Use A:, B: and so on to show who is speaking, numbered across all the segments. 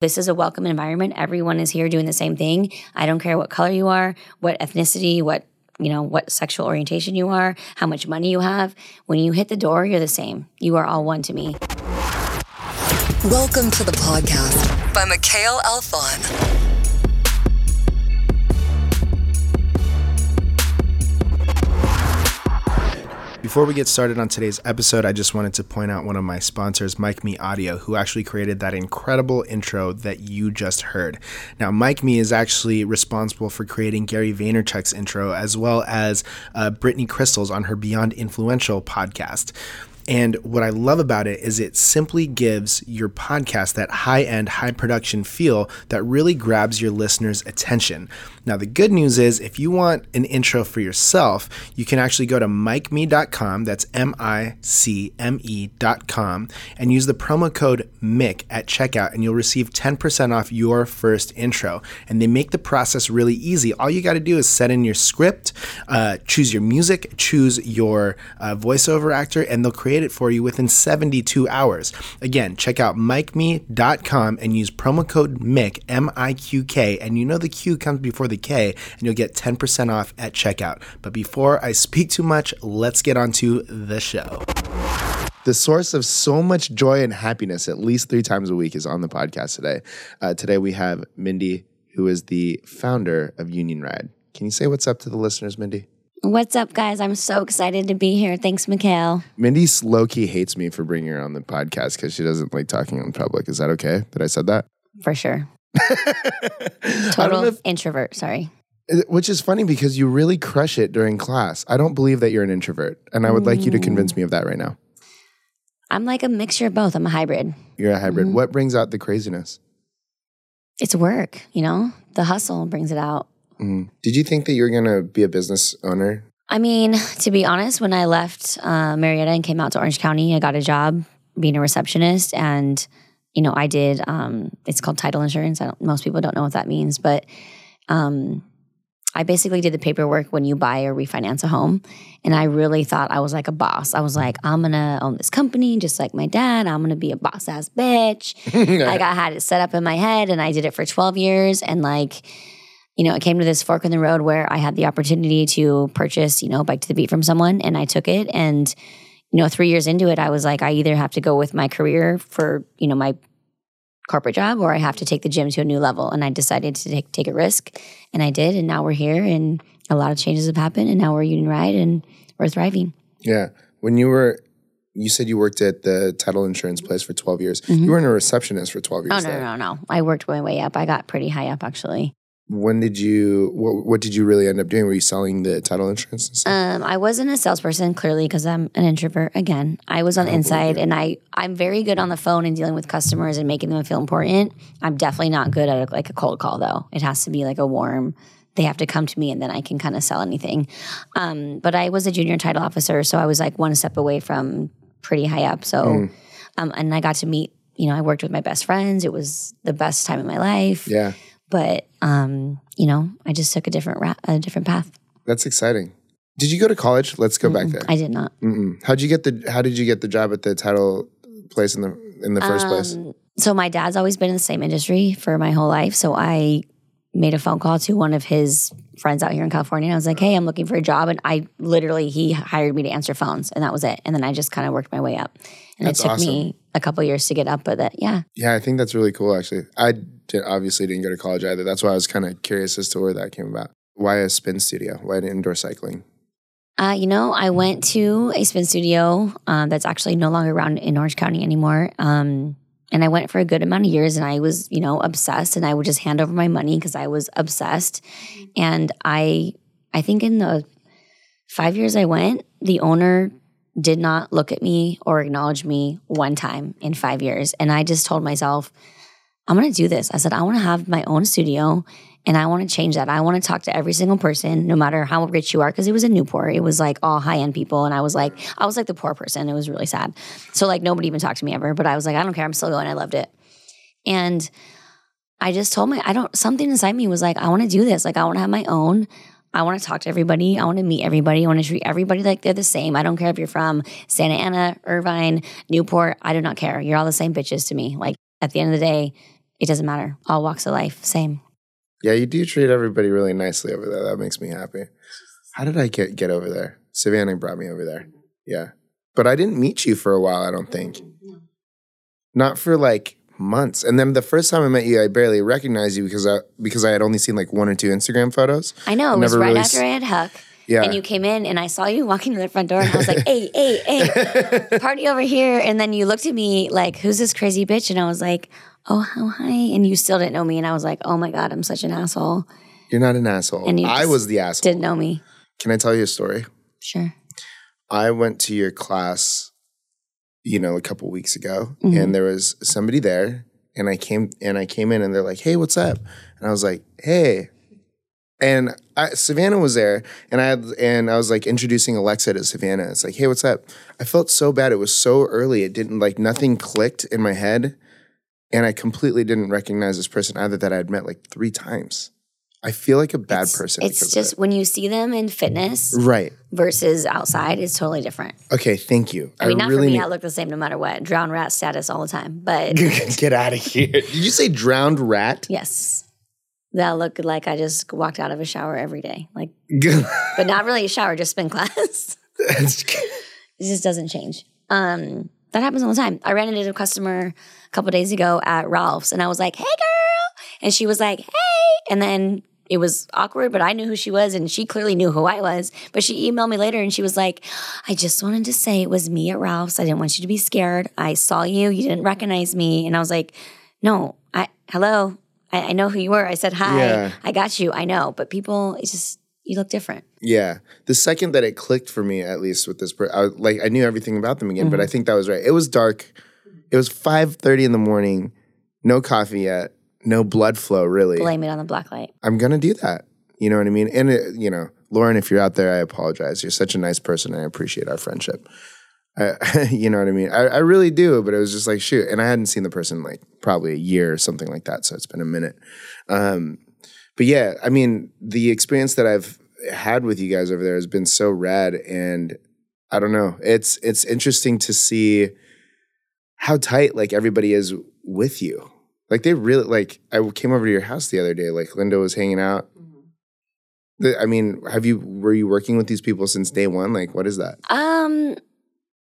A: This is a welcome environment. Everyone is here doing the same thing. I don't care what color you are, what ethnicity, what you know, what sexual orientation you are, how much money you have. When you hit the door, you're the same. You are all one to me.
B: Welcome to the podcast by Mikhail Alfon.
C: Before we get started on today's episode, I just wanted to point out one of my sponsors, MicMe Audio, who actually created that incredible intro that you just heard. Now, MicMe is actually responsible for creating Gary Vaynerchuk's intro as well as uh, Brittany Krystle's on her Beyond Influential podcast. And what I love about it is it simply gives your podcast that high end, high production feel that really grabs your listeners' attention. Now, the good news is if you want an intro for yourself, you can actually go to micme.com, that's M I C M E.com, and use the promo code MIQK at checkout, and you'll receive 10% off your first intro. And they make the process really easy. All you got to do is set in your script, uh, choose your music, choose your uh, voiceover actor, and they'll create it for you within 72 hours. Again, check out micme.com and use promo code MIQK, M I Q K, and you know the Q comes before the K, and you'll get 10% off at checkout. But before I speak too much, let's get on to the show. The source of so much joy and happiness, at least three times a week, is on the podcast today. Uh, today we have Mindy, who is the founder of Union Ryde. Can you say what's up to the listeners, Mindy?
A: What's up, guys? I'm so excited to be here. Thanks, Mikhail.
C: Mindy low key hates me for bringing her on the podcast because she doesn't like talking in public. Is that okay that I said that?
A: For sure. Total if, introvert, sorry.
C: Which is funny because you really crush it during class. I don't believe that you're an introvert. And I would mm. like you to convince me of that right now.
A: I'm like a mixture of both. I'm a hybrid.
C: You're a hybrid. Mm-hmm. What brings out the craziness?
A: It's work, you know? The hustle brings it out.
C: Mm. Did you think that you were going to be a business owner?
A: I mean, to be honest, when I left uh, Marietta and came out to Orange County, I got a job being a receptionist and you know, I did. Um, it's called title insurance. most people don't know what that means, but um, I basically did the paperwork when you buy or refinance a home, and I really thought I was like a boss. I was like, I'm gonna own this company just like my dad. I'm gonna be a boss ass bitch. like I had it set up in my head, and I did it for 12 years, and like. You know, it came to this fork in the road where I had the opportunity to purchase, you know, bike to the beat from someone, and I took it. And you know, three years into it, I was like, I either have to go with my career for, you know, my corporate job or I have to take the gym to a new level. And I decided to take, take a risk and I did. And now we're here and a lot of changes have happened and now we're Union Ryde and we're thriving.
C: Yeah. When you were, you said you worked at the title insurance place for 12 years. Mm-hmm. You weren't a receptionist for 12 years.
A: Oh, no, no, no, no. I worked my way up. I got pretty high up actually
C: when did you what, what did you really end up doing? Were you selling the title insurance
A: um, i wasn't a salesperson clearly because i'm an introvert again. I was on the inside and i i'm very good on the phone and dealing with customers and making them feel important. I'm definitely not good at a, like a cold call though. It has to be like a warm they have to come to me and then i can kind of sell anything. Um, but i was a junior title officer so i was like one step away from pretty high up. So mm. um, and i got to meet you know i worked with my best friends. It was the best time of my life.
C: Yeah
A: but um, you know, I just took a different ra- a different path.
C: That's exciting. Did you go to college? Let's go Mm-mm, back there.
A: I did not.
C: Mm-mm. How'd you get the How did you get the job at the title place in the in the first um, place?
A: So my dad's always been in the same industry for my whole life. So I made a phone call to one of his friends out here in California. And I was like, "Hey, I'm looking for a job," and I literally he hired me to answer phones, and that was it. And then I just kind of worked my way up, and that's it took awesome. me a couple years to get up with it. Yeah,
C: yeah, I think that's really cool. Actually, I did, obviously didn't go to college either. That's why I was kind of curious as to where that came about. Why a spin studio? Why indoor cycling?
A: Uh, you know, I went to a spin studio um, that's actually no longer around in Orange County anymore. Um, and I went for a good amount of years and I was, you know, obsessed and I would just hand over my money because I was obsessed. And I I think in the 5 years I went, the owner did not look at me or acknowledge me one time in 5 years. And I just told myself, I'm going to do this. I said, I want to have my own studio and I want to change that. I want to talk to every single person, no matter how rich you are, because it was in Newport. It was like all high end people. And I was like, I was like the poor person. It was really sad. So, like, nobody even talked to me ever. But I was like, I don't care. I'm still going. I loved it. And I just told my, I don't, something inside me was like, I want to do this. Like, I want to have my own. I want to talk to everybody. I want to meet everybody. I want to treat everybody like they're the same. I don't care if you're from Santa Ana, Irvine, Newport. I do not care. You're all the same bitches to me. Like, at the end of the day, it doesn't matter. All walks of life, same.
C: Yeah, you do treat everybody really nicely over there. That makes me happy. How did I get get over there? Savannah brought me over there. Yeah. But I didn't meet you for a while, I don't think. Not for like months. And then the first time I met you, I barely recognized you because I because I had only seen like one or two Instagram photos.
A: I know. It was right
C: really
A: after I had Huck.
C: Yeah.
A: And you came in and I saw you walking to the front door and I was like, hey, hey, hey, party over here. And then you looked at me like, who's this crazy bitch? And I was like, oh, oh, hi. And you still didn't know me. And I was like, oh my God, I'm such an asshole.
C: You're not an asshole.
A: And you
C: I was the asshole.
A: Didn't know me.
C: Can I tell you a story?
A: Sure.
C: I went to your class, you know, a couple weeks ago,
A: Mhm.
C: and there was somebody there, and I came and I came in, and they're like, "Hey, what's up?" And I was like, "Hey," and I, Savannah was there, and I had, and I was like introducing Alexa to Savannah. It's like, "Hey, what's up?" I felt so bad. It was so early. It didn't like nothing clicked in my head, and I completely didn't recognize this person either that I had met like three times. I feel like a bad
A: It's-
C: person.
A: It's just
C: of
A: when you see them in fitness
C: right.
A: versus outside, it's totally different.
C: Okay, thank you.
A: I mean, not
C: really
A: for me.
C: need-
A: I look the same no matter what. Drowned rat status all the time. But
C: Get out of here. Did you say drowned rat?
A: yes, that look like I just walked out of a shower every day. Like, but not really a shower, just spin class. it just doesn't change. Um, that happens all the time. I ran into a customer a couple days ago at Ralph's, and I was like, "Hey, girl," and she was like, "Hey," and then it was awkward, but I knew who she was, and she clearly knew who I was. But she emailed me later, and she was like, "I just wanted to say it was me at Ralph's. I didn't want you to be scared. I saw you. You didn't recognize me," and I was like, "No, I hello." I, I know who you were. I said hi.
C: Yeah.
A: I got you. I know, but people, it's just you look different.
C: yeah. The second that it clicked for me, at least with this, per- I, was- like I knew everything about them again,
A: Mm-hmm.
C: but I think that was right. It was dark. It was five thirty in the morning. No coffee yet. No blood flow. Really.
A: Blame it on the black light.
C: I'm gonna do that. You know what I mean? And it, you know, Lauren, if you're out there, I apologize. You're such a nice person, I appreciate our friendship. I, you know what I mean? I, I really do, but it was just like shoot, and I hadn't seen the person like probably a year or something like that, so it's been a minute. Um, but yeah, I mean, the experience that I've had with you guys over there has been so rad, and I don't know. It's it's interesting to see how tight like everybody is with you. Like they really like. I came over to your house the other day. Like Linda was hanging out. The- I mean, have you were you working with these people since day one? Like, what is that?
A: Um,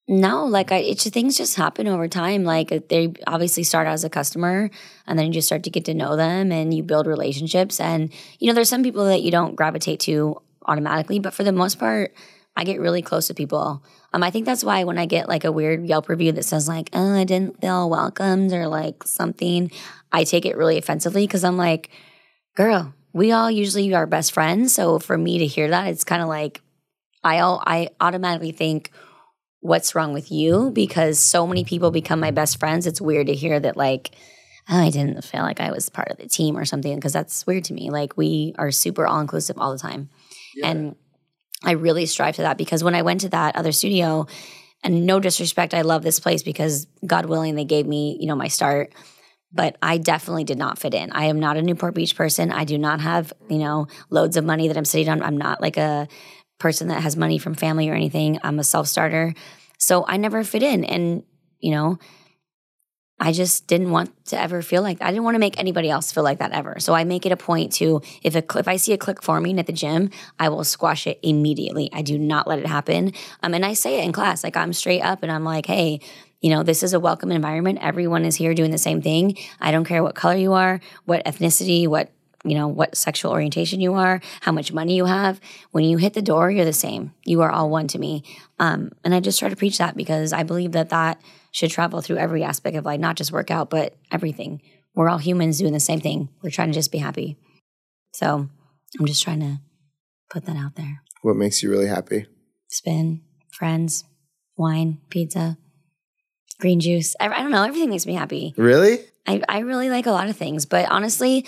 A: no, like I, it's things just happen over time. Like uh, they obviously start as a customer, and then you just start to get to know them, and you build relationships. And you know, there's some people that you don't gravitate to automatically, but for the most part, I get really close to people. Um, I think that's why when I get like a weird Yelp review that says like, "Oh, I didn't feel welcomed" or like something, I take it really offensively because I'm like, "Girl, we all usually are best friends." So for me to hear that, it's kind of like I all I automatically think what's wrong with you because so many people become my best friends. It's weird to hear that like oh, I didn't feel like I was part of the team or something because that's weird to me. Like we are super all inclusive all the time. And I really strive to that because when I went to that other studio, and no disrespect, I love this place because God willing, they gave me, you know, my start. But I definitely did not fit in. I am not a Newport Beach person. I do not have, you know, loads of money that I'm sitting on. I'm not like a person that has money from family or anything. I'm a self starter. So I never fit in. And, you know, I just didn't want to ever feel like I didn't want to make anybody else feel like that ever. So I make it a point to if a if I see a clique forming at the gym, I will squash it immediately. I do not let it happen. Um, and I say it in class, like I'm straight up, and I'm like, hey, you know, this is a welcome environment. Everyone is here doing the same thing. I don't care what color you are, what ethnicity, what you know, what sexual orientation you are, how much money you have. When you hit the door, you're the same. You are all one to me. Um, and I just try to preach that because I believe that that should travel through every aspect of life, not just workout, but everything. We're all humans doing the same thing. We're trying to just be happy. So I'm just trying to put that out there.
C: What makes you really happy?
A: Spin, friends, wine, pizza, green juice. I, I don't know. Everything makes me happy.
C: Really?
A: I, I really like a lot of things, but honestly,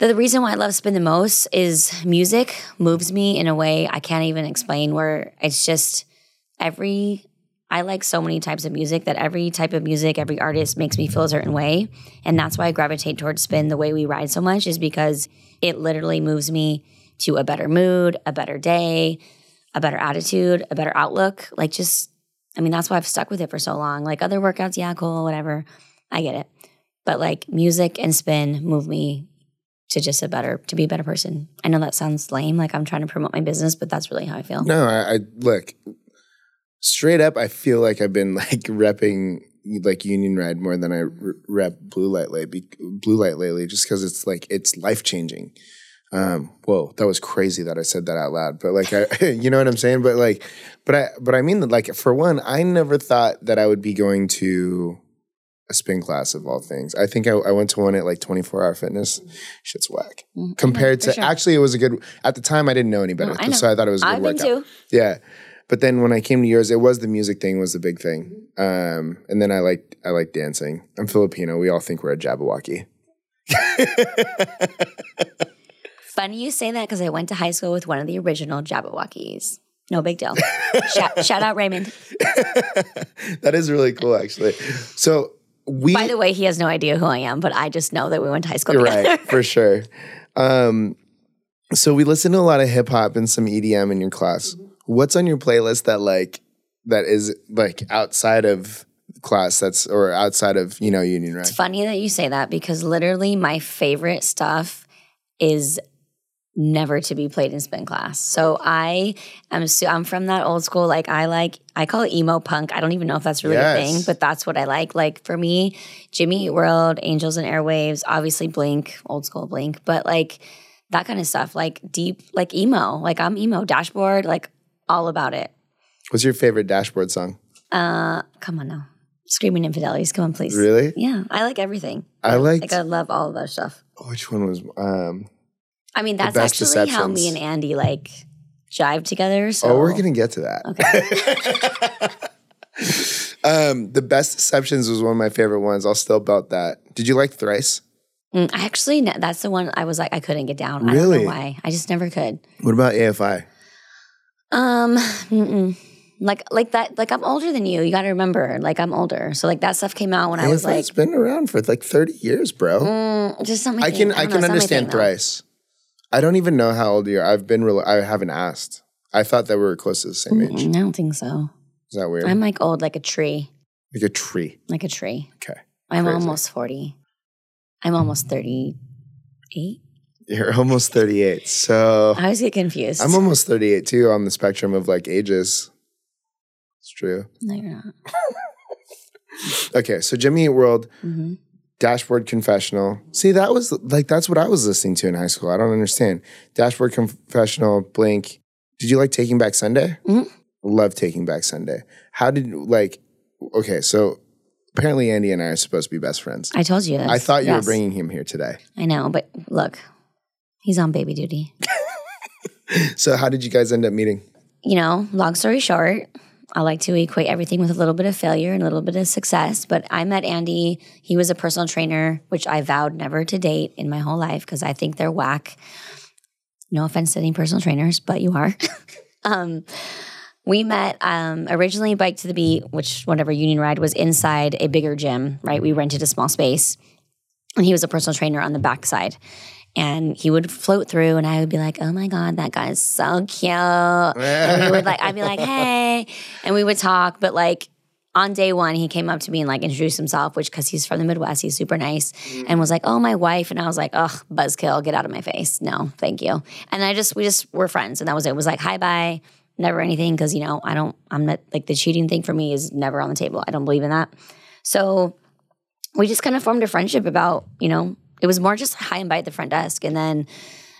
A: the, the reason why I love spin the most is music moves me in a way I can't even explain. Where it's just every I like so many types of music that every type of music, every artist makes me feel a certain way, and that's why I gravitate towards spin the way we ride so much is because it literally moves me to a better mood, a better day, a better attitude, a better outlook. Like just, I mean, that's why I've stuck with it for so long. Like other workouts, yeah, cool, whatever. I get it. But like music and spin move me to just a better to be a better person. I know that sounds lame, like I'm trying to promote my business, but that's really how I feel.
C: No, I, I look straight up. I feel like I've been like repping like Union Ryde more than I rep Blue Light lately. Blue Light lately, just because it's like it's life changing. Um, whoa, that was crazy that I said that out loud. But like, I, you know what I'm saying? But like, but I, but I mean that like for one, I never thought that I would be going to a spin class of all things. I think I, I went to one at like 24 Hour Fitness. Shit's whack compared
A: Mm-hmm.
C: to.
A: sure.
C: Actually, it was a good. At the time, I didn't know any better,
A: No, I know.
C: so I thought it was a good
A: I've been
C: workout.
A: too.
C: Yeah. But then when I came to yours, it was the music thing was the big thing. Um, and then I like I like dancing. I'm Filipino. We all think we're a Jabberwocky.
A: Funny you say that because I went to high school with one of the original Jabbawockeez. No big deal. shout, shout out Raymond.
C: That is really cool, actually. So we
A: By the way, he has no idea who I am, but I just know that we went to high school together.
C: right for sure. Um, so we listen to a lot of hip hop and some EDM in your class. What's on your playlist that like that is like outside of class? That's or outside of you know Union Ryde.
A: It's funny that you say that because literally my favorite stuff is never to be played in spin class. So I am so I'm from that old school like I like I call it emo punk. I don't even know if that's really a
C: Yes.
A: thing, but that's what I like. Like for me, Jimmy Eat World, Angels and Airwaves, obviously Blink, old school Blink, but like that kind of stuff, like deep like emo. Like I'm emo dashboard, like all about it.
C: What's your favorite dashboard song?
A: Uh come on now. Screaming infidelities. Come on, please.
C: Really?
A: Yeah. I like everything.
C: I liked
A: Like I love all of that stuff.
C: which one was um
A: I mean, that's actually how me and Andy like jive together. So
C: Oh, we're gonna get to that. um, the best deceptions was one of my favorite ones. I'll still belt that. Did you like Thrice?
A: Mm, I actually that's the one I was like I couldn't get down. I don't
C: Really?
A: know why. I just never could.
C: What about AFI?
A: Um, mm-mm. like like that. Like I'm older than you. You got to remember. Like I'm older. So like that stuff came out when I was like
C: It's been around for like 30 years, bro.
A: mm, just something.
C: I can I can understand Thrice. I don't even know how old you are. I've been real I haven't asked. I thought that we were close to the same age.
A: I don't think so.
C: Is that weird?
A: I'm like old, like a tree,
C: like a tree.
A: like a tree.
C: Okay.
A: I'm
C: Crazy.
A: almost forty. I'm almost thirty-eight.
C: You're almost 38. So
A: I always get confused.
C: I'm almost 38 too on the spectrum of like ages. It's true.
A: no, you're not.
C: Okay, so Jimmy Eat World,
A: Mhm.
C: Dashboard Confessional. See, that was like that's what I was listening to in high school. I don't understand. Dashboard Confessional, Blink. Did you like Taking Back Sunday?
A: Mhm.
C: Love Taking Back Sunday. How did like? Okay, so apparently Andy and I are supposed to be best friends.
A: I told you. This.
C: I thought you
A: Yes.
C: were bringing him here today.
A: I know, but look, he's on baby duty.
C: So how did you guys end up meeting?
A: You know, long story short, I like to equate everything with a little bit of failure and a little bit of success. But I met Andy. He was a personal trainer, which I vowed never to date in my whole life because I think they're whack. No offense to any personal trainers, but you are. um, we met um, originally Bike to the Beat, which whatever Union Ryde was inside a bigger gym, right? We rented a small space. And he was a personal trainer on the backside. And he would float through, and I would be like, "Oh my god, that guy's so cute." and we would like, I'd be like, "Hey," and we would talk. But like on day one, he came up to me and like introduced himself, which because he's from the Midwest, he's super nice, mm. and was like, "Oh, my wife," and I was like, "Ugh, buzzkill, get out of my face, no, thank you." And I just, we just were friends, and that was it. It was like, "Hi, bye." Never anything because you know I don't. I'm not like the cheating thing for me is never on the table. I don't believe in that. So we just kind of formed a friendship about, you know, it was more just hi and bye at the front desk. And then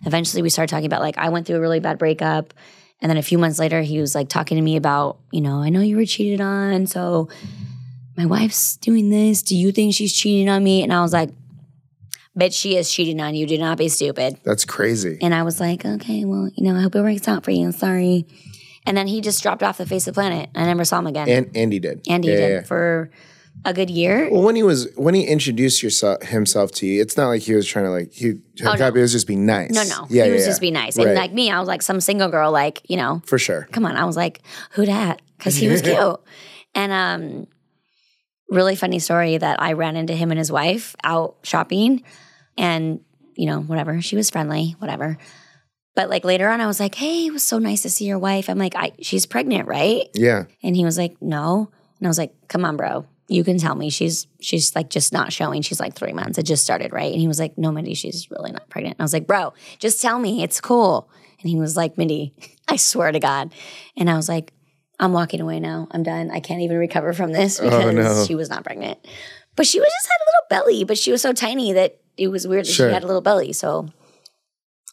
A: eventually we started talking about like, I went through a really bad breakup. And then a few months later, he was like talking to me about, you know, I know you were cheated on. So my wife's doing this. Do you think she's cheating on me? And I was like, bitch, she is cheating on you. Do not be stupid.
C: That's crazy.
A: And I was like, okay, well, you know, I hope it works out for you. I'm Sorry. And then he just dropped off the face of the planet. I never saw him again.
C: And Andy did.
A: Andy
C: Yeah,
A: did
C: yeah.
A: for a good year.
C: Well, when he was when he introduced yourself himself to you, it's not like he was trying to like he
A: Oh, no.
C: up. It was just be nice.
A: No, no.
C: Yeah,
A: he
C: yeah,
A: was
C: yeah.
A: just be nice.
C: Right.
A: And like me, I was like some single girl, like, you know,
C: for sure.
A: come on. I was like, who dat? Because he was cute. And um, really funny story that I ran into him and his wife out shopping and, you know, whatever. She was friendly, whatever. But like later on, I was like, hey, it was so nice to see your wife. I'm like, I, she's pregnant, right?
C: Yeah.
A: And he was like, no. And I was like, come on, bro. You can tell me she's she's like just not showing. She's like three months. It just started, right? And he was like, no, Mindy, she's really not pregnant. And I was like, bro, just tell me. It's cool. And he was like, Mindy, I swear to God. And I was like, I'm walking away now. I'm done. I can't even recover from this because
C: Oh, no.
A: she was not pregnant. But she was just had a little belly, but she was so tiny that it was weird that
C: Sure.
A: she had a little belly. So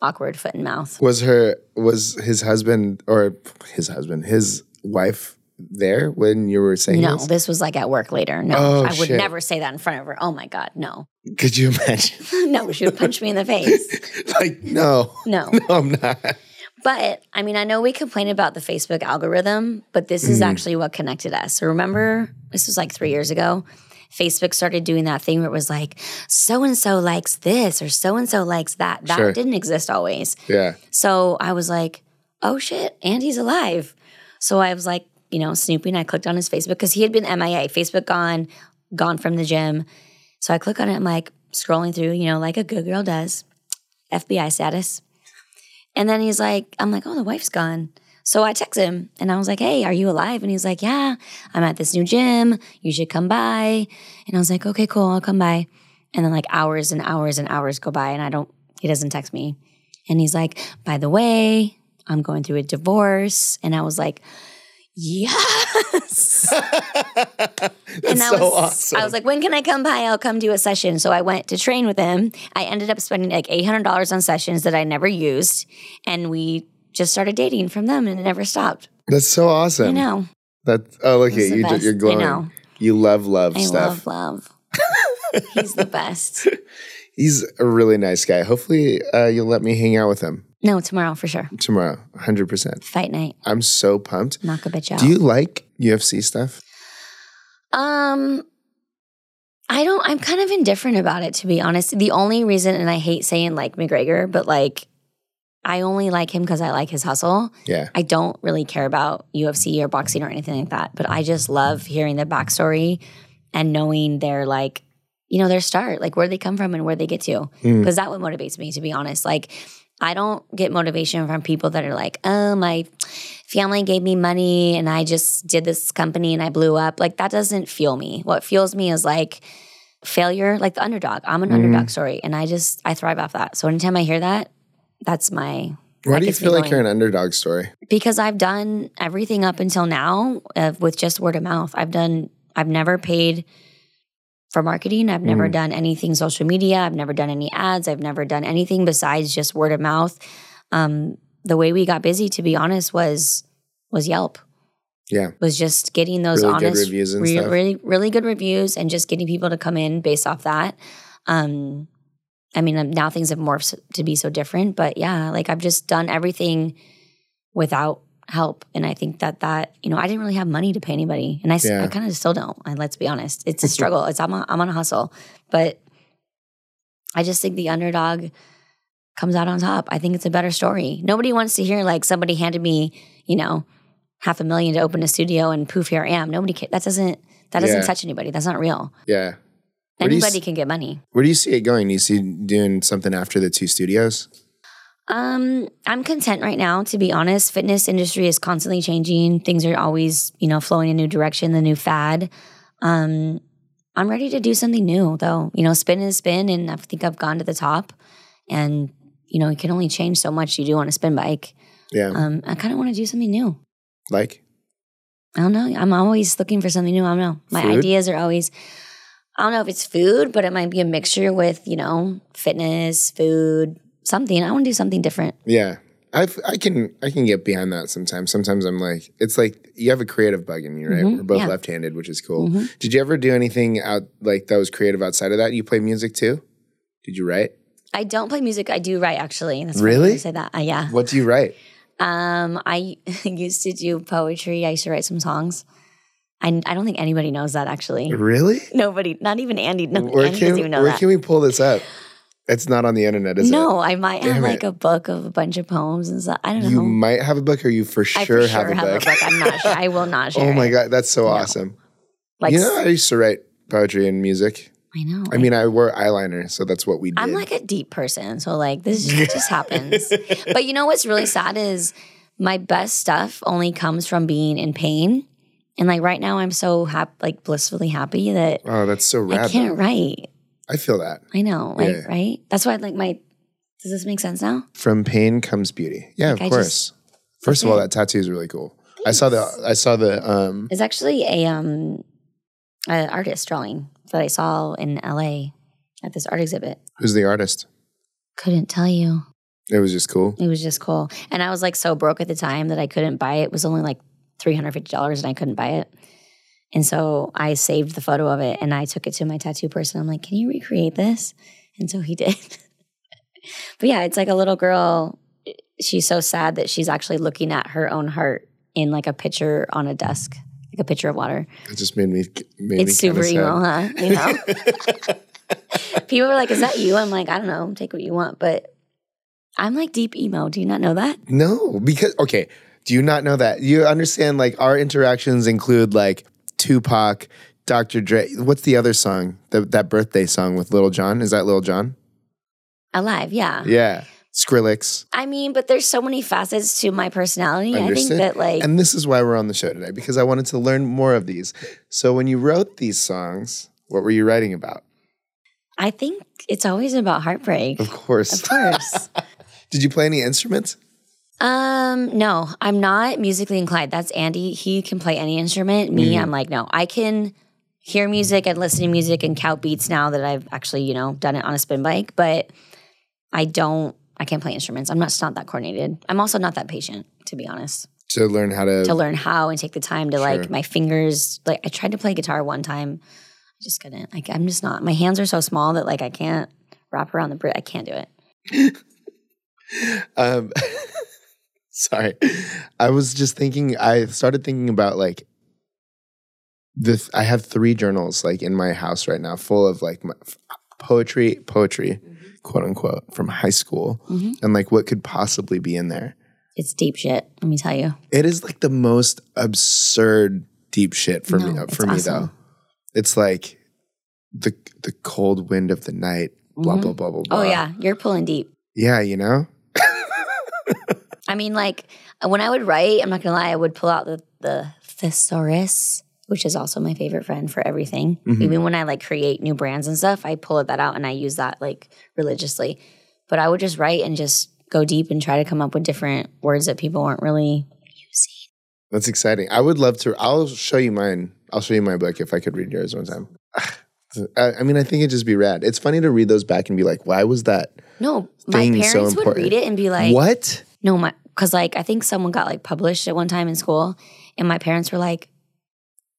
A: awkward foot and mouth.
C: Was her was his husband or his husband his wife there when you were saying
A: No,
C: this?
A: this was like at work later. No,
C: Oh,
A: I would
C: shit.
A: never say that in front of her. Oh my God, no.
C: Could you imagine?
A: no, she would punch me in the face.
C: like no,
A: No.
C: no, I'm not.
A: But I mean, I know we complain about the Facebook algorithm, but this is hmm. actually what connected us. So remember, this was like three years ago. Facebook started doing that thing where it was like, so and so likes this or so and so likes that. That
C: Sure.
A: didn't exist always.
C: Yeah,
A: So I was like, oh shit, Andy's alive. So I was like, you know, snooping. I clicked on his Facebook because he had been MIA, Facebook gone, gone from the gym. So I click on it. I'm like scrolling through, you know, like a good girl does, FBI status. And then he's like, I'm like, oh, the wife's gone. So I text him and I was like, hey, are you alive? And he's like, yeah, I'm at this new gym. You should come by. And I was like, okay, cool, I'll come by. And then like hours and hours and hours go by and I don't, he doesn't text me. And he's like, by the way, I'm going through a divorce. And I was like, yes. and
C: That's
A: I
C: so
A: was,
C: awesome.
A: I was like, when can I come by? I'll come do a session. So I went to train with him. I ended up spending like $800 on sessions that I never used. And we just started dating from them and it never stopped.
C: that's so awesome.
A: I know.
C: That oh look at you,
A: best.
C: you're
A: I
C: glowing.
A: know.
C: You love love
A: I
C: stuff.
A: love love. He's the best.
C: He's a really nice guy. Hopefully, uh, you'll let me hang out with him
A: No, tomorrow for sure.
C: tomorrow. Hundred percent.
A: Fight night.
C: I'm so pumped.
A: Knock a bitch out.
C: Do you like UFC stuff?
A: Um, I don't. I'm kind of indifferent about it, to be honest. The only reason, and I hate saying like McGregor, but like, I only like him because I like his hustle.
C: Yeah.
A: I don't really care about UFC or boxing or anything like that. But I just love hearing the backstory and knowing their like, you know, their start, like where they come from and where they get to. Because that what motivates me, to be honest. Like, I don't get motivation from people that are like, oh, my family gave me money and I just did this company and I blew up. Like, that doesn't fuel me. What fuels me is like failure, like the underdog. I'm an underdog story and I just, I thrive off that. So anytime I hear that, that's my.
C: Why do you feel like
A: going
C: you're an underdog story?
A: because I've done everything up until now uh, with just word of mouth. I've done, I've never paid for marketing. I've never done anything social media. I've never done any ads. I've never done anything besides just word of mouth. Um, the way we got busy, to be honest, was was Yelp.
C: Yeah.
A: Was just getting those
C: Really
A: honest,
C: reviews and
A: re-
C: stuff.
A: really, really good reviews, and just getting people to come in based off that. Um, I mean, um, now things have morphed to be so different, but yeah, like I've just done everything without help, and I think that that you know I didn't really have money to pay anybody, and I,
C: Yeah.
A: I kind of still don't. And let's be honest, it's a struggle. it's I'm on, I'm on a hustle, but I just think the underdog comes out on top. I think it's a better story. Nobody wants to hear like somebody handed me, you know, half a million to open a studio and poof, here I am. Nobody that doesn't that doesn't
C: Yeah.
A: touch anybody. That's not real.
C: Yeah. Where you
A: Anybody can get money.
C: Where do you see it going? Do you see doing something after the two studios?
A: Um, I'm content right now, to be honest. Fitness industry is constantly changing. Things are always, you know, flowing in a new direction, the new fad. Um, I'm ready to do something new though. You know, spin is spin and I think I've gone to the top. And, you know, you can only change so much you do on a spin bike.
C: Yeah.
A: Um, I kind of want to do something new.
C: like
A: I don't know. I'm always looking for something new. I don't know. My
C: Food?
A: ideas are always I don't know if it's food, but it might be a mixture with, you know, fitness, food, something. I want to do something different.
C: yeah. I I can I can get behind that sometimes. Sometimes I'm like it's like you have a creative bug in you, right?
A: Mhm,
C: We're both
A: yeah.
C: left-handed, which is cool.
A: Mhm.
C: Did you ever do anything out like that was creative outside of that? You play music too? Did you write?
A: I don't play music. I do write actually. That's
C: Really?
A: you say that. Uh, yeah.
C: What do you write?
A: Um, I used to do poetry. I used to write some songs. I, I don't think anybody knows that actually.
C: Really?
A: Nobody, not even Andy. No,
C: Where
A: Andy
C: can
A: doesn't even know
C: where
A: that.
C: can we pull this up? It's not on the internet, is
A: no, I might have
C: Damn
A: like
C: it.
A: a book of a bunch of poems and stuff. I don't
C: it? You
A: know.
C: might have a book, or you for
A: I
C: sure,
A: for
C: have, a,
A: have
C: book.
A: a book. I'm not sure. I will not oh share.
C: oh my
A: it.
C: god, that's so
A: No.
C: awesome!
A: Like
C: you know, I used to write poetry and music.
A: I know.
C: I mean, I wore eyeliner, so that's what we did.
A: I'm like a deep person, so like this just, just happens. But you know what's really sad is my best stuff only comes from being in pain And like right now, I'm so happy, like blissfully happy that
C: Oh, that's so rad.
A: I can't write.
C: I feel that.
A: I know, like
C: Yeah.
A: right. That's why, like my. Does this make sense now?
C: From pain comes beauty. Yeah,
A: Like, I
C: of course.
A: just-
C: First of all, that tattoo is really cool. I saw the I saw the um
A: It's actually a um, an artist drawing that I saw in L.A. at this art exhibit.
C: who's the artist?
A: Couldn't tell you.
C: It was just cool.
A: It was just cool. And I was like so broke at the time that I couldn't buy it. It was only like $350 and I couldn't buy it. And so I saved the photo of it and I took it to my tattoo person. I'm like, can you recreate this? And so he did. but yeah, it's like a little girl. She's so sad that she's actually looking at her own heart in like a picture on a desk, like a pitcher of water.
C: It just made me made
A: It's
C: me
A: super emo, huh? You know? People are like, is that you? I'm like, I don't know. Take what you want. But I'm like deep emo. Do you not know that?
C: No, because okay, do you not know that? You understand like our interactions include like Tupac, Dr. Dre. What's the other song? The, that birthday song with Lil Jon? Is that Lil Jon?
A: Alive, yeah.
C: Yeah. Skrillex.
A: I mean, but there's so many facets to my personality. I think that like
C: And this is why we're on the show today because I wanted to learn more of these. So when you wrote these songs, what were you writing about?
A: I think it's always about heartbreak.
C: Of course.
A: Of course.
C: Did you play any instruments?
A: Um, no, I'm not musically inclined. That's Andy. He can play any instrument. Me,
C: Mm-hmm.
A: I'm like, no. I can hear music and listen to music and count beats now that I've actually, you know, done it on a spin bike, but I don't I can't play instruments. I'm not, just not that coordinated. I'm also not that patient, to be honest.
C: To learn how to,
A: to learn how and take the time to
C: Sure.
A: like my fingers like I tried to play guitar one time. I just couldn't. Like I'm just not my hands are so small that like I can't wrap around the brit. I can't do it.
C: um sorry. I was just thinking I started thinking about like the I have three journals like in my house right now full of like my, poetry poetry quote unquote from high school
A: Mhm.
C: and like what could possibly be in there.
A: It's deep shit, let me tell you.
C: It is like the most absurd deep shit for me for me
A: awesome.
C: though. It's like the the cold wind of the night, blah
A: Mhm.
C: blah blah blah blah.
A: Oh yeah, you're pulling deep.
C: Yeah, you know?
A: I mean, like when I would write, I'm not gonna lie, I would pull out the the thesaurus, which is also my favorite friend for everything.
C: Mhm.
A: Even when I like create new brands and stuff, I pull that out and I use that like religiously. But I would just write and just go deep and try to come up with different words that people weren't really using.
C: That's exciting. I would love to. I'll show you mine. I'll show you my book if I could read yours one time. I, mean, I think it'd just be rad. It's funny to read those back and be like, why was that?
A: No, my parents
C: so
A: would
C: important.
A: read it and be like,
C: what?
A: No, my because like I think someone got like published at one time in school, and my parents were like,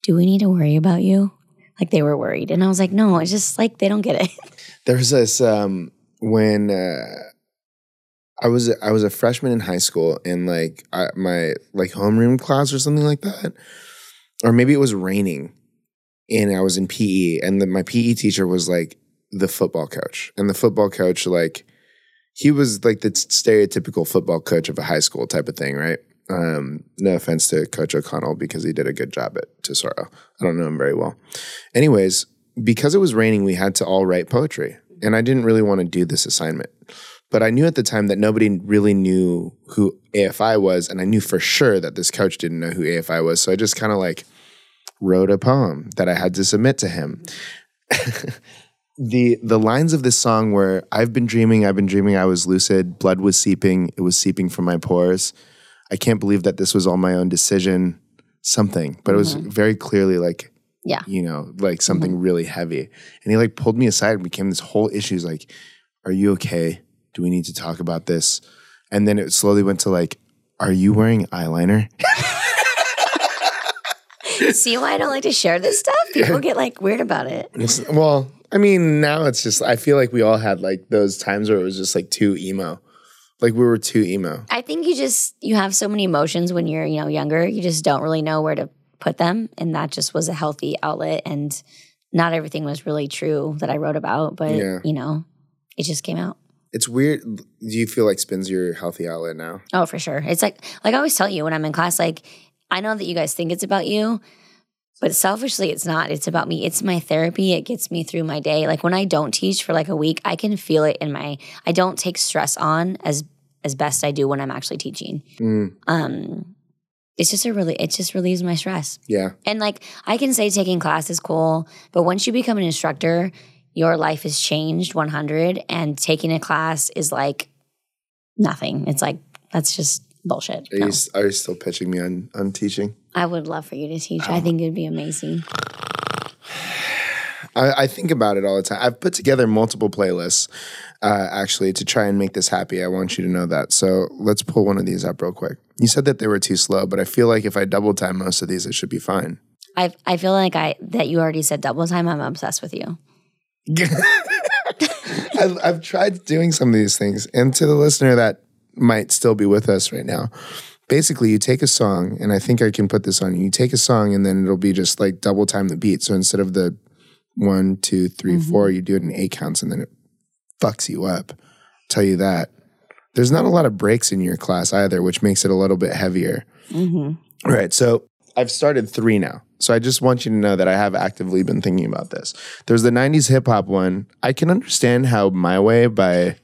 A: "Do we need to worry about you?" Like they were worried, and I was like, "No, it's just like they don't get it."
C: There's this um, when uh, I was I was a freshman in high school and like I, my like homeroom class or something like that, or maybe it was raining, and I was in PE, and then my PE teacher was like the football coach, and the football coach like he was like the stereotypical football coach of a high school type of thing, right? Um, no offense to Coach O'Connell because he did a good job at Tesoro. I don't know him very well. Anyways, because it was raining, we had to all write poetry. And I didn't really want to do this assignment. But I knew at the time that nobody really knew who AFI was. And I knew for sure that this coach didn't know who AFI was. So I just kind of like wrote a poem that I had to submit to him. the the lines of this song were I've been dreaming, I've been dreaming, I was lucid, blood was seeping, it was seeping from my pores. I can't believe that this was all my own decision, something. But it was mm-hmm. very clearly like
A: Yeah.
C: you know, like mm-hmm. something really heavy. And he like pulled me aside and became this whole issue. He's like, Are you okay? Do we need to talk about this? And then it slowly went to like, Are you wearing eyeliner?
A: See why I don't like to share this stuff? People get like weird about it.
C: It's- well, I mean, now it's just I feel like we all had like those times where it was just like too emo. Like we were too emo.
A: I think you just you have so many emotions when you're you know younger. You just don't really know where to put them, and that just was a healthy outlet. And not everything was really true that I wrote about, but
C: Yeah.
A: you know, it just came out.
C: It's weird. Do you feel like spins your healthy outlet now?
A: Oh, for sure. It's like like I always tell you when I'm in class, like I know that you guys think it's about you, but selfishly it's not. It's about me. It's my therapy. It gets me through my day. Like when I don't teach for like a week, I can feel it in my I don't take stress on as as best I do when I'm actually teaching.
C: Mm.
A: Um it's just a really it just relieves my stress.
C: Yeah.
A: And like I can say taking class is cool, but once you become an instructor, your life is changed 100 and taking a class is like nothing. It's like that's just bullshit.
C: Are,
A: No.
C: you, are you still pitching me on, on teaching?
A: I would love for you to teach. I think it'd be amazing.
C: I, I think about it all the time. I've put together multiple playlists uh, actually to try and make this happy. I want you to know that. So let's pull one of these up real quick. You said that they were too slow, but I feel like if I double time most of these, it should be fine.
A: I I feel like I that you already said double time. I'm obsessed with you.
C: I've, I've tried doing some of these things, and to the listener that might still be with us right now, basically, you take a song, and I think I can put this on you. You take a song, and then it'll be just like double time the beat. So instead of the one, two, three, mm-hmm. four, you do it in eight counts, and then it fucks you up. tell you that. There's not a lot of breaks in your class either, which makes it a little bit heavier. All right. So I've started three now. So I just want you to know that I have actively been thinking about this. There's the 90s hip hop one. I can understand how My Way by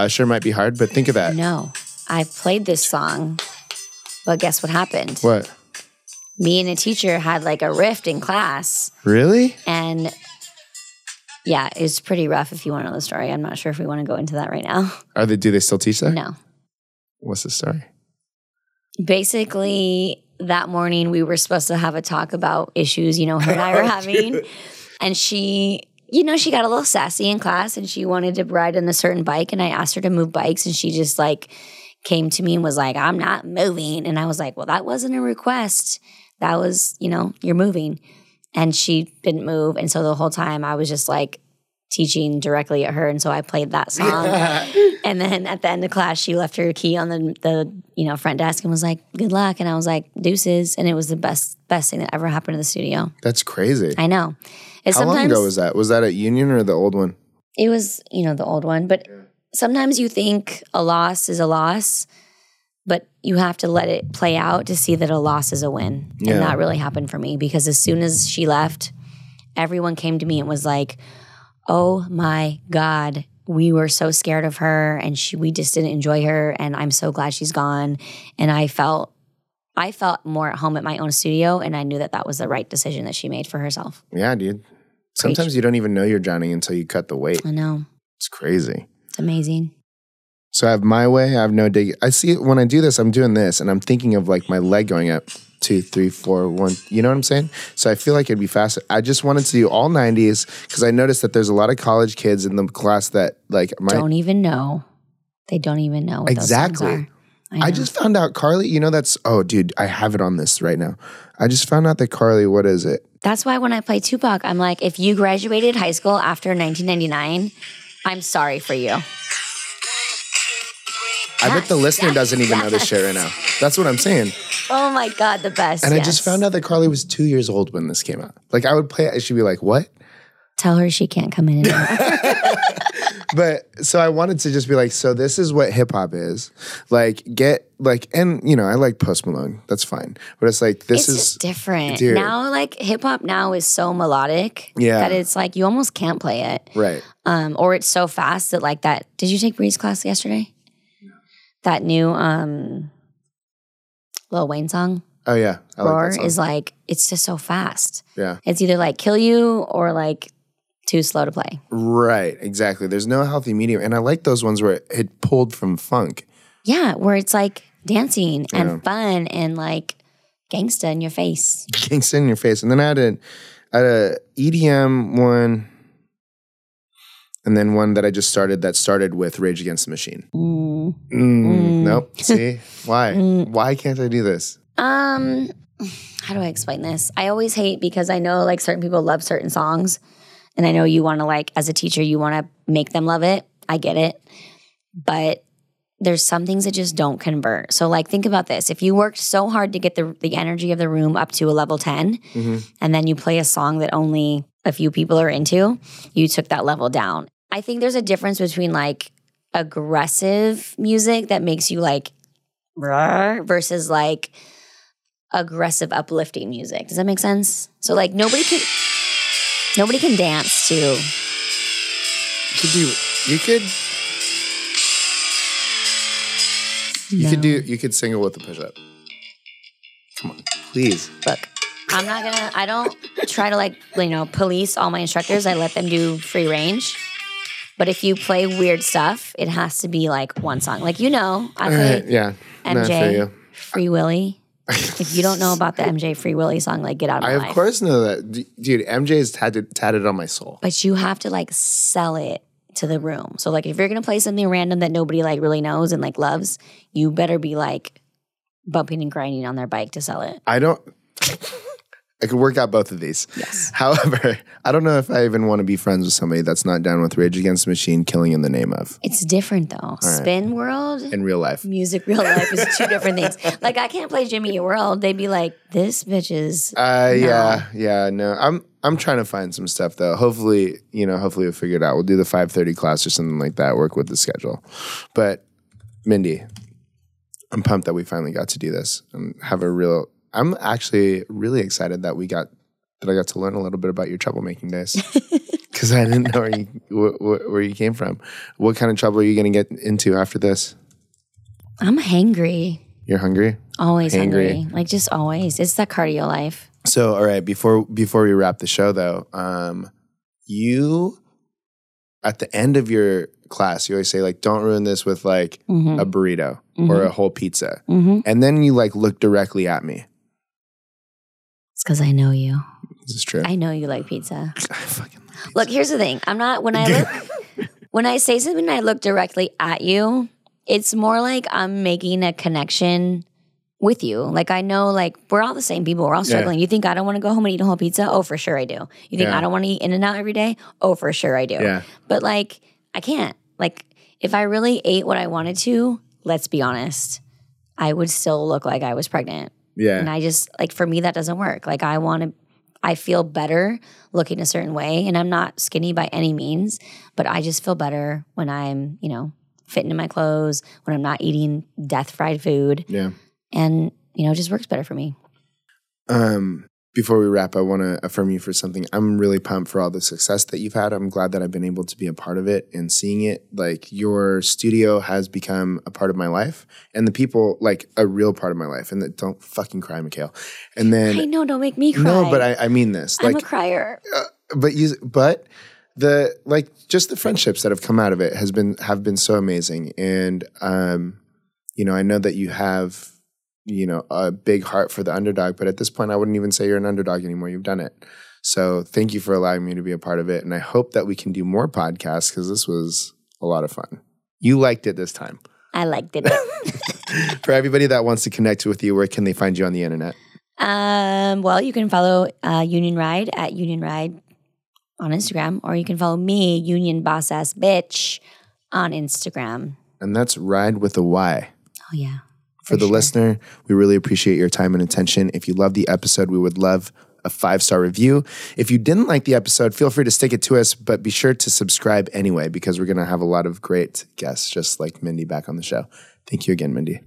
C: Usher might be hard, but think of that.
A: No, I played this song, but guess what happened?
C: What?
A: Me and a teacher had like a rift in class,
C: Really?
A: and yeah, it's pretty rough. If you want to know the story, I'm not sure if we want to go into that right now.
C: Are they do they still teach that?
A: No,
C: What's the story?
A: basically that morning we were supposed to have a talk about issues you know her and i were oh, having and she you know she got a little sassy in class and she wanted to ride on a certain bike and i asked her to move bikes and she just like came to me and was like i'm not moving and i was like well that wasn't a request that was you know you're moving and she didn't move and so the whole time i was just like teaching directly at her and so i played that song and then at the end of class, she left her key on the the you know front desk and was like, "Good luck." And I was like, "Deuces." And it was the best best thing that ever happened to the studio.
C: That's crazy.
A: I know. And
C: How long
A: sometimes
C: ago was that? Was that at Union or the old one?
A: it was you know the old one, but sometimes you think a loss is a loss, but you have to let it play out to see that a loss is a win.
C: Yeah.
A: And that really happened for me because as soon as she left, everyone came to me and was like, "Oh my god." We were so scared of her and she we just didn't enjoy her and I'm so glad she's gone and I felt I felt more at home at my own studio and I knew that that was the right decision that she made for herself.
C: Yeah, dude. Sometimes you don't even know you're drowning until you cut the weight.
A: I know.
C: It's crazy.
A: It's amazing.
C: So I have my way. I have no dig. I see it when I do this. I'm doing this, and I'm thinking of like my leg going up two, three, four, one. You know what I'm saying? So I feel like it'd be faster. I just wanted to do all 90s because I noticed that there's a lot of college kids in the class that like my.
A: don't even know. They don't even know what
C: Exactly. I just found out Carly. You know that's oh dude. I have it on this right now. I just found out that Carly. What is it?
A: That's why when I play Tupac, I'm like, if you graduated high school after 1999, I'm sorry for you.
C: I bet the listener
A: yes,
C: doesn't even know this shit right now. That's what I'm saying.
A: Oh my God, the best.
C: And I just found out that Carly was two years old when this came out. Like I would play it, and she'd be like, "What?"
A: Tell her she can't come in anymore.
C: But so I wanted to just be like, so this is what hip hop is. Like, get like, and you know, I like Post Malone. That's fine. But it's like this
A: it's
C: is
A: just different.
C: Dude.
A: Now, like hip hop now is so melodic
C: Yeah.
A: that it's like you almost can't play it.
C: right.
A: um, or it's so fast that like that. Did you take Bree's class yesterday? That new um, Lil Wayne song,
C: Oh yeah, I like
A: "Roar,"
C: that song.
A: is like it's just so fast.
C: yeah,
A: It's either like kill you or like too slow to play.
C: right. Exactly. There's no healthy medium, and I like those ones where it pulled from funk.
A: Yeah, where it's like dancing and
C: Yeah.
A: fun and like gangsta in your face.
C: Gangsta in your face. And then I had a, I had EDM one, and then one that I just started that started with Rage Against the Machine.
A: Mm.
C: Mm, Nope. See why? Why can't I do this?
A: Um, how do I explain this? I always hate because I know like certain people love certain songs, and I know you want to like as a teacher you want to make them love it. I get it, but there's some things that just don't convert. So like think about this: if you worked so hard to get the the energy of the room up to a level 10 mm-hmm. and then you play a song that only a few people are into, you took that level down. I think there's a difference between like aggressive music that makes you like versus like aggressive uplifting music. Does that make sense? So like nobody can nobody can dance to
C: You could do. You could. You could do. You could single with the push up. Come on, please.
A: Look, I'm not gonna. I don't try to like you know police all my instructors. I let them do free range. But if you play weird stuff, it has to be like one song. Like you know, I play
C: yeah. No, I feel
A: MJ
C: you.
A: Free Willy. if you don't know about the MJ Free Willy song, like get out of my
C: I of
A: life.
C: course know that, D- dude. MJ is tatted, tatted on my soul.
A: But you have to like sell it to the room. So like if you're gonna play something random that nobody like really knows and like loves, you better be like bumping and grinding on their bike to sell it.
C: I don't. I could work out both of these.
A: Yes.
C: However, I don't know if I even want to be friends with somebody that's not down with Rage Against the Machine killing in the name of
A: It's different though. Spin world,
C: in real life.
A: music, real life is two different things. Like I can't play Jimmy Eat World. They'd be like, this bitch is
C: Uh, yeah, yeah, no. I'm I'm trying to find some stuff though. Hopefully, you know, hopefully we'll figure it out. We'll do the 5:30 class or something like that. Work with the schedule. But Mindy, I'm pumped that we finally got to do this and have a real. I'm actually really excited that we got that I got to learn a little bit about your troublemaking days because I didn't know where you wh- wh- where you came from. What kind of trouble are you going to get into after this?
A: I'm hangry.
C: You're hungry.
A: Always
C: Hangry.
A: hungry. Like just always. It's that cardio life.
C: So, all right, before before we wrap the show, though, um, you at the end of your class, you always say like, "Don't ruin this with like
A: Mm-hmm.
C: a burrito or a whole pizza,"
A: Mm-hmm.
C: and then you like look directly at me.
A: It's because I know you.
C: This is true.
A: I know you like pizza.
C: I fucking
A: Look, here's the thing. I'm not when I look when I say something and I look directly at you, it's more like I'm making a connection with you. Like I know like we're all the same people. We're all struggling. You think I don't want to go home and eat a whole pizza? Oh, for sure I do. You think
C: Yeah.
A: I don't want to eat In-N-Out every day? Oh, for sure I do.
C: Yeah.
A: But like I can't. Like if I really ate what I wanted to, let's be honest, I would still look like I was pregnant.
C: Yeah.
A: And I just like for me that doesn't work. Like I want to I feel better looking a certain way and I'm not skinny by any means, but I just feel better when I'm, you know, fitting in my clothes, when I'm not eating death fried food
C: yeah.
A: and, you know, it just works better for me.
C: Um, before we wrap, I want to affirm you for something. I'm really pumped for all the success that you've had. I'm glad that I've been able to be a part of it and seeing it. Like your studio has become a part of my life, and the people like a real part of my life. And that don't fucking cry, Mikhail. And then
A: I know, don't make me cry.
C: no, but I, I mean this.
A: I'm a crier.
C: but you, but the like just the friendships that have come out of it has been have been so amazing. And um, you know, I know that you have you know a big heart for the underdog, but at this point, I wouldn't even say you're an underdog anymore. You've done it. So thank you for allowing me to be a part of it, and I hope that we can do more podcasts because this was a lot of fun. You liked it this time.
A: I liked it.
C: For everybody that wants to connect with you, where can they find you on the internet?
A: um, well, you can follow uh, Union Ryde at Union Ryde on Instagram, or you can follow me, Union Boss Ass Bitch, on Instagram.
C: And that's Ride with a Y.
A: Oh yeah.
C: For the
A: sure.
C: listener, we really appreciate your time and attention. If you love the episode, we would love a five star review. If you didn't like the episode, feel free to stick it to us, but be sure to subscribe anyway because we're going to have a lot of great guests, just like Mindy back on the show. Thank you again, Mindy.